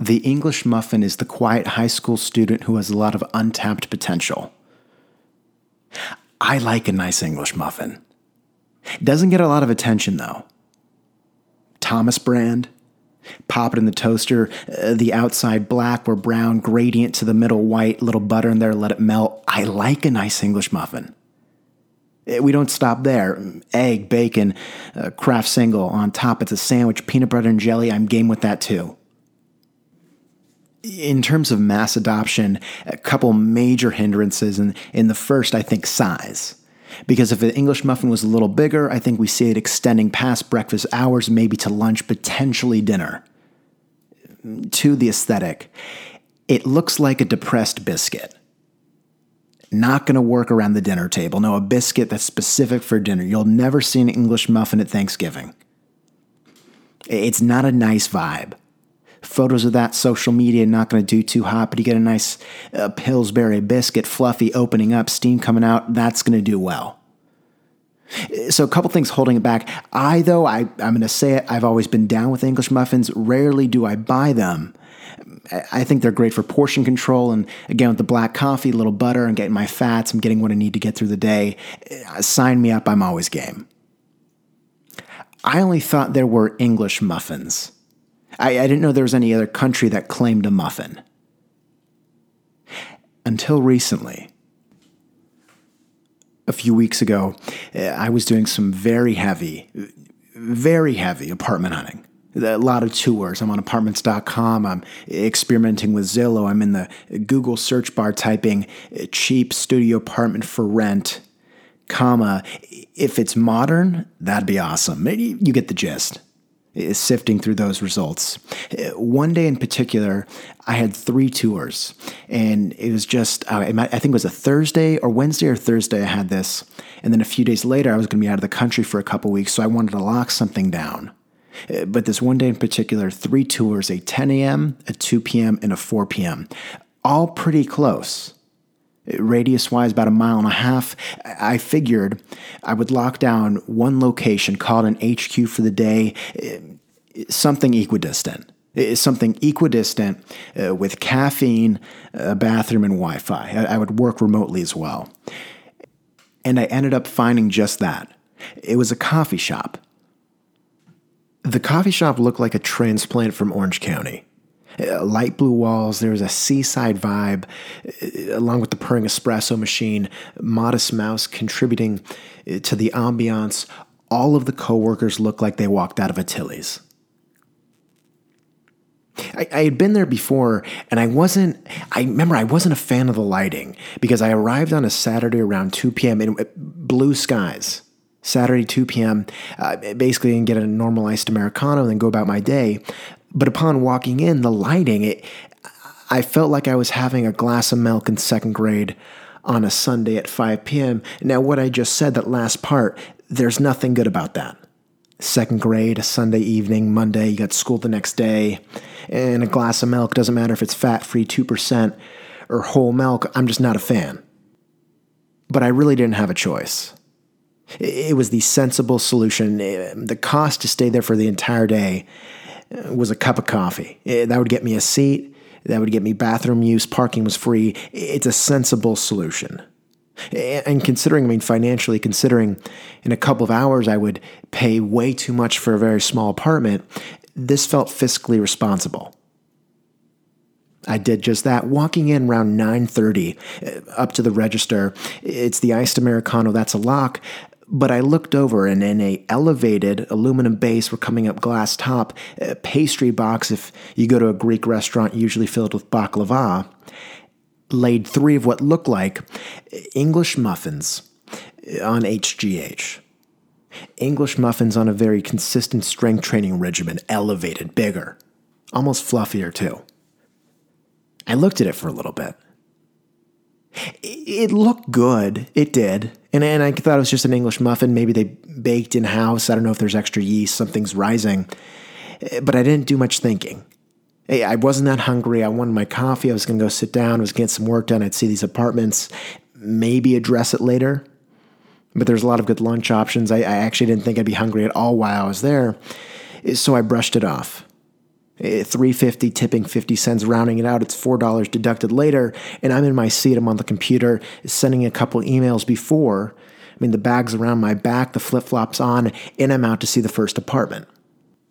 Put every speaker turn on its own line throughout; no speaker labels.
The English muffin is the quiet high school student who has a lot of untapped potential. I like a nice English muffin. Doesn't get a lot of attention though. Thomas brand, pop it in the toaster, uh, the outside black or brown, gradient to the middle white, little butter in there, let it melt. I like a nice English muffin. Uh, We don't stop there. Egg, bacon, uh, Kraft single. On top, it's a sandwich, peanut butter and jelly. I'm game with that too in terms of mass adoption, a couple major hindrances. And in the first, I think size. Because if an English muffin was a little bigger, I think we see it extending past breakfast hours, maybe to lunch, potentially dinner. To the aesthetic, it looks like a depressed biscuit. Not going to work around the dinner table. No, a biscuit that's specific for dinner. You'll never see an English muffin at Thanksgiving. It's not a nice vibe photos of that social media not going to do too hot but you get a nice uh, pillsbury biscuit fluffy opening up steam coming out that's going to do well so a couple things holding it back i though I, i'm going to say it i've always been down with english muffins rarely do i buy them I think they're great for portion control. And again, with the black coffee, a little butter, and getting my fats, I'm getting what I need to get through the day. Uh, Sign me up, I'm always game. I only thought there were English muffins. I, I didn't know there was any other country that claimed a muffin. Until recently. A few weeks ago, uh, I was doing some very heavy, very heavy apartment hunting. A lot of tours. I'm on apartments.com. I'm experimenting with Zillow. I'm in the Google search bar typing cheap studio apartment for rent, comma. If it's modern, that'd be awesome. You get the gist is sifting through those results. One day in particular, I had three tours, and it was just, uh, I think it was a Thursday or Wednesday or Thursday I had this. And then a few days later, I was going to be out of the country for a couple weeks, so I wanted to lock something down. Uh, But this one day in particular, three tours a 10 a.m., a 2 p.m., and a 4 p.m., all pretty close radius wise about a mile and a half. I figured i would lock down one location called an hq for the day something equidistant something equidistant uh, with caffeine a bathroom and wi-fi. I, I would work remotely as well. And i ended up finding just that. It was a coffee shop. The coffee shop looked like a transplant from orange county light blue walls. There was a seaside vibe, uh, along with the purring espresso machine. Modest Mouse contributing uh, to the ambiance. All of the coworkers looked like they walked out of a Tilly's. I, I, had been there before, and I wasn't. I remember I wasn't a fan of the lighting because I arrived on a Saturday around 2 p.m. in blue skies. Saturday 2 p.m. Uh, basically, and get a normal iced americano, and then go about my day. But upon walking in, the lighting, it, I felt like I was having a glass of milk in second grade on a Sunday at 5 p.m. Now, what I just said, that last part, there's nothing good about that. Second grade, a Sunday evening, Monday, you got school the next day, and a glass of milk, doesn't matter if it's fat free 2% or whole milk, I'm just not a fan. But I really didn't have a choice. It was the sensible solution. Eh, the cost to stay there for the entire day was a cup of coffee. Eh, that would get me a seat. That would get me bathroom use. Parking was free. It's a sensible solution. And considering, I mean, financially, considering in a couple of hours I would pay way too much for a very small apartment, this felt fiscally responsible. I did just that. Walking in around 9:30 eh, up to the register, it's the iced americano. That's a lock. But I looked over, and in a elevated aluminum base, we're coming up glass top pastry box. If you go to a Greek restaurant, usually filled with baklava, laid three of what looked like English muffins on HGH. English muffins on a very consistent strength training regimen, elevated, bigger, almost fluffier too. I looked at it for a little bit. It looked good. It did. And, and I thought it was just an English muffin. Maybe they baked in house. I don't know if there's extra yeast, something's rising. Eh, but I didn't do much thinking. Eh, I wasn't that hungry. I wanted my coffee. I was going to go sit down. I was getting some work done. I'd see these apartments, maybe address it later. But there's a lot of good lunch options. I, I actually didn't think I'd be hungry at all while I was there. Eh, so I brushed it off. Eh, 350 tipping 50 cents rounding it out. It's $4 deducted later and i'm in my seat. I'm on the computer sending a couple emails before. I mean the bag's around my back the flip-flops on and i'm out to see the first apartment.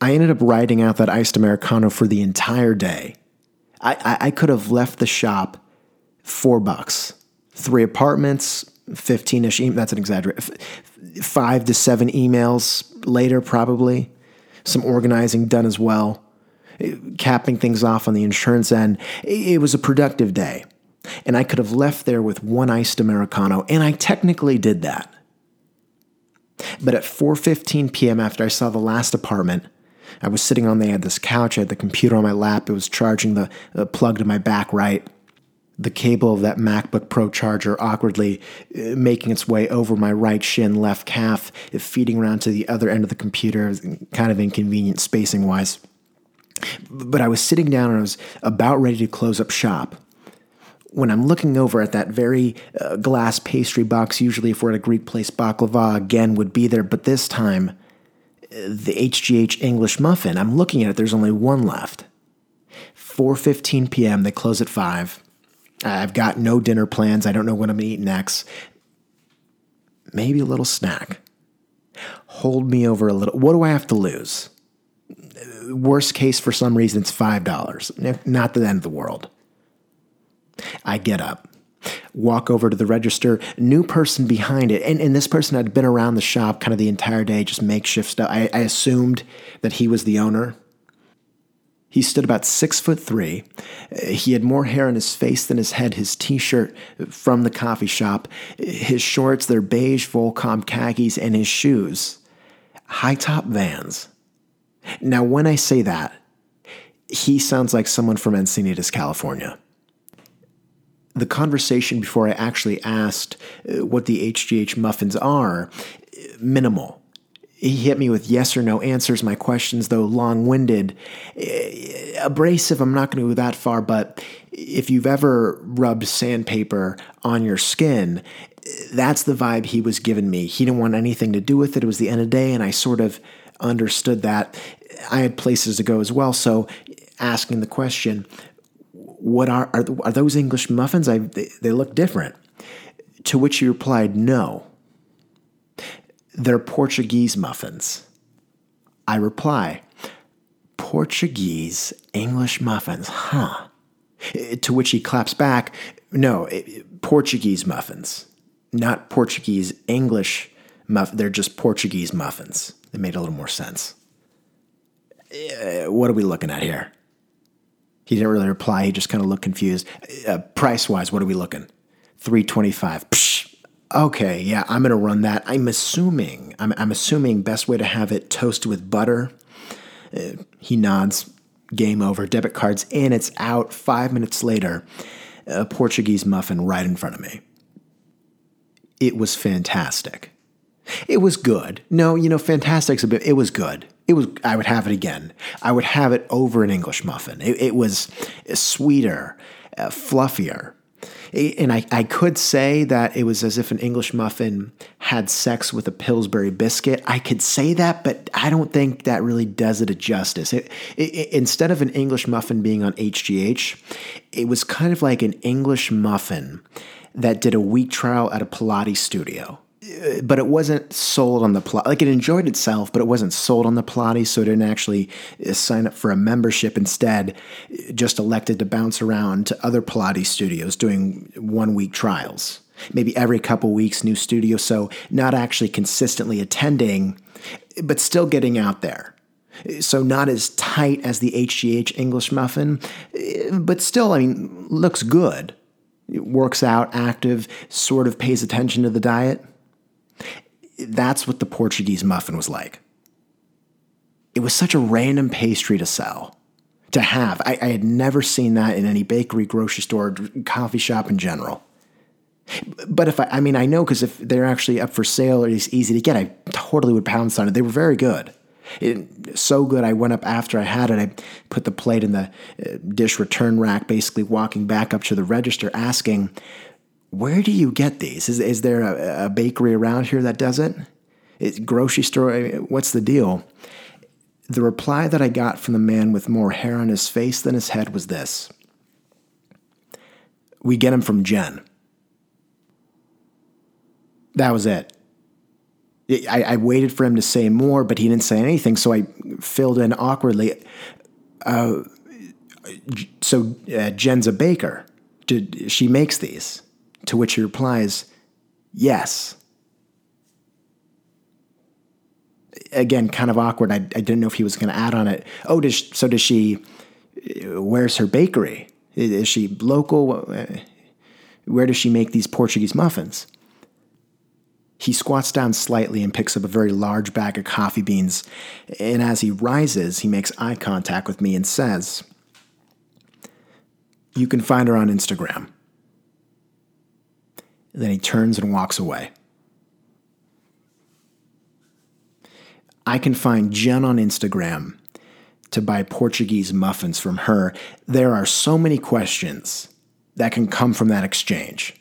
I ended up riding out that iced americano for the entire day. I, I, I could have left the shop four bucks. Three apartments 15ish e- that's an exaggeration five to seven emails later probably. Some organizing done as well capping things off on the insurance end. It was a productive day. And I could have left there with one iced Americano, and I technically did that. But at 4:15 p.m. after I saw the last apartment, I was sitting on the, had this couch, I had the computer on my lap, it was charging the uh, plug to my back right. The cable of that MacBook Pro charger awkwardly uh, making its way over my right shin, left calf, feeding around to the other end of the computer, kind of inconvenient spacing wise. But I was sitting down and I was about ready to close up shop when I'm looking over at that very uh, glass pastry box, usually if we're at a Greek place, baklava again would be there, but this time, uh, the HGH English muffin, I'm looking at it, there's only one left. 4.15 p.m., they close at 5. I've got no dinner plans, I don't know what I'm to eat next. Maybe a little snack. Hold me over a little. What do I have to lose? Worst case, for some reason, it's $5. Not the end of the world. I get up, walk over to the register, new person behind it. And, and this person had been around the shop kind of the entire day, just makeshift stuff. I, I assumed that he was the owner. He stood about six foot three. He had more hair on his face than his head. His t shirt from the coffee shop, his shorts, they're beige Volcom khakis, and his shoes, high top vans. Now, when I say that, he sounds like someone from Encinitas, California. The conversation before I actually asked uh, what the HGH muffins are, minimal. He hit me with yes or no answers. My questions, though long winded, uh, abrasive. I'm not going to go that far, but if you've ever rubbed sandpaper on your skin, that's the vibe he was giving me. He didn't want anything to do with it. It was the end of the day, and I sort of understood that. I had places to go as well. So asking the question, what are, are, are those English muffins? I, they, they look different. To which he replied, no. They're Portuguese muffins. I reply, Portuguese English muffins, huh? To which he claps back, no, Portuguese muffins, not Portuguese English muffins. They're just Portuguese muffins. It made a little more sense. Uh, what are we looking at here? He didn't really reply. He just kind of looked confused. Uh, price wise, what are we looking? 325. Psh, okay, yeah, I'm going to run that. I'm assuming, I'm, I'm assuming best way to have it toasted with butter. Uh, he nods. Game over. Debit cards in. It's out. Five minutes later, a Portuguese muffin right in front of me. It was fantastic. It was good. No, you know, fantastic's a bit. It was good. It was. I would have it again. I would have it over an English muffin. It, it was sweeter, uh, fluffier. and I, I could say that it was as if an English muffin had sex with a Pillsbury biscuit. I could say that, but I don't think that really does it a justice. It, it, instead of an English muffin being on HGH, it was kind of like an English muffin that did a week trial at a Pilates studio but it wasn't sold on the plot. Like it enjoyed itself, but it wasn't sold on the Pilates, so it didn't actually uh, sign up for a membership. Instead, just elected to bounce around to other Pilates studios doing one week trials. Maybe every couple weeks, new studio. So not actually consistently attending, but still getting out there. So not as tight as the HGH English muffin, uh, but still, I mean, looks good. It works out, active, sort of pays attention to the diet. That's what the Portuguese muffin was like. It was such a random pastry to sell, to have. I, I had never seen that in any bakery, grocery store, coffee shop in general. But if I, I mean, I know because if they're actually up for sale or it's easy to get, I totally would pounce on it. They were very good. It, so good, I went up after I had it. I put the plate in the uh, dish return rack, basically walking back up to the register asking, where do you get these? Is, is there a, a bakery around here that does it? Is grocery store? What's the deal? The reply that I got from the man with more hair on his face than his head was this We get him from Jen. That was it. I, I, waited for him to say more, but he didn't say anything, so I filled in awkwardly. Uh, so uh, Jen's a baker. Did, she makes these. To which he replies, Yes. Again, kind of awkward. I, I didn't know if he was going to add on it. Oh, does, so does she? Uh, where's her bakery? Is she local? Uh, where does she make these Portuguese muffins? He squats down slightly and picks up a very large bag of coffee beans. And as he rises, he makes eye contact with me and says, You can find her on Instagram. Then he turns and walks away. I can find Jen on Instagram to buy Portuguese muffins from her. There are so many questions that can come from that exchange.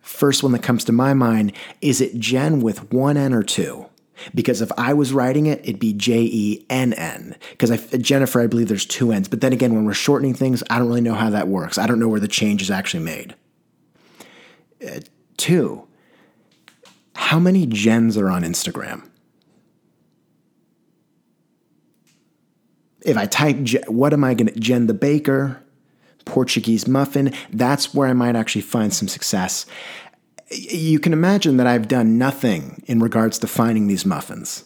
First one that comes to my mind is it Jen with one N or two? Because if I was writing it, it'd be J E N N. Because Jennifer, I believe there's two N's. But then again, when we're shortening things, I don't really know how that works. I don't know where the change is actually made. Uh, two, how many Jens are on Instagram? If I type, what am I going to, Jen the Baker, Portuguese muffin, that's where I might actually find some success. You can imagine that I've done nothing in regards to finding these muffins.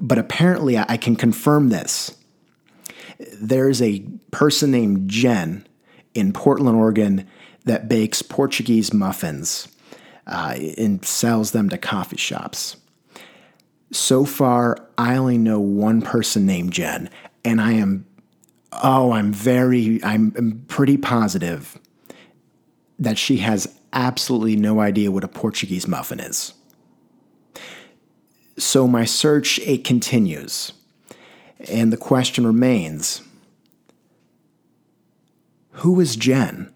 But apparently, I can confirm this. There's a person named Jen in Portland, Oregon, that bakes Portuguese muffins uh, and sells them to coffee shops. So far, I only know one person named Jen, and I am oh, I'm very, I'm pretty positive that she has absolutely no idea what a Portuguese muffin is. So my search it continues, and the question remains: Who is Jen?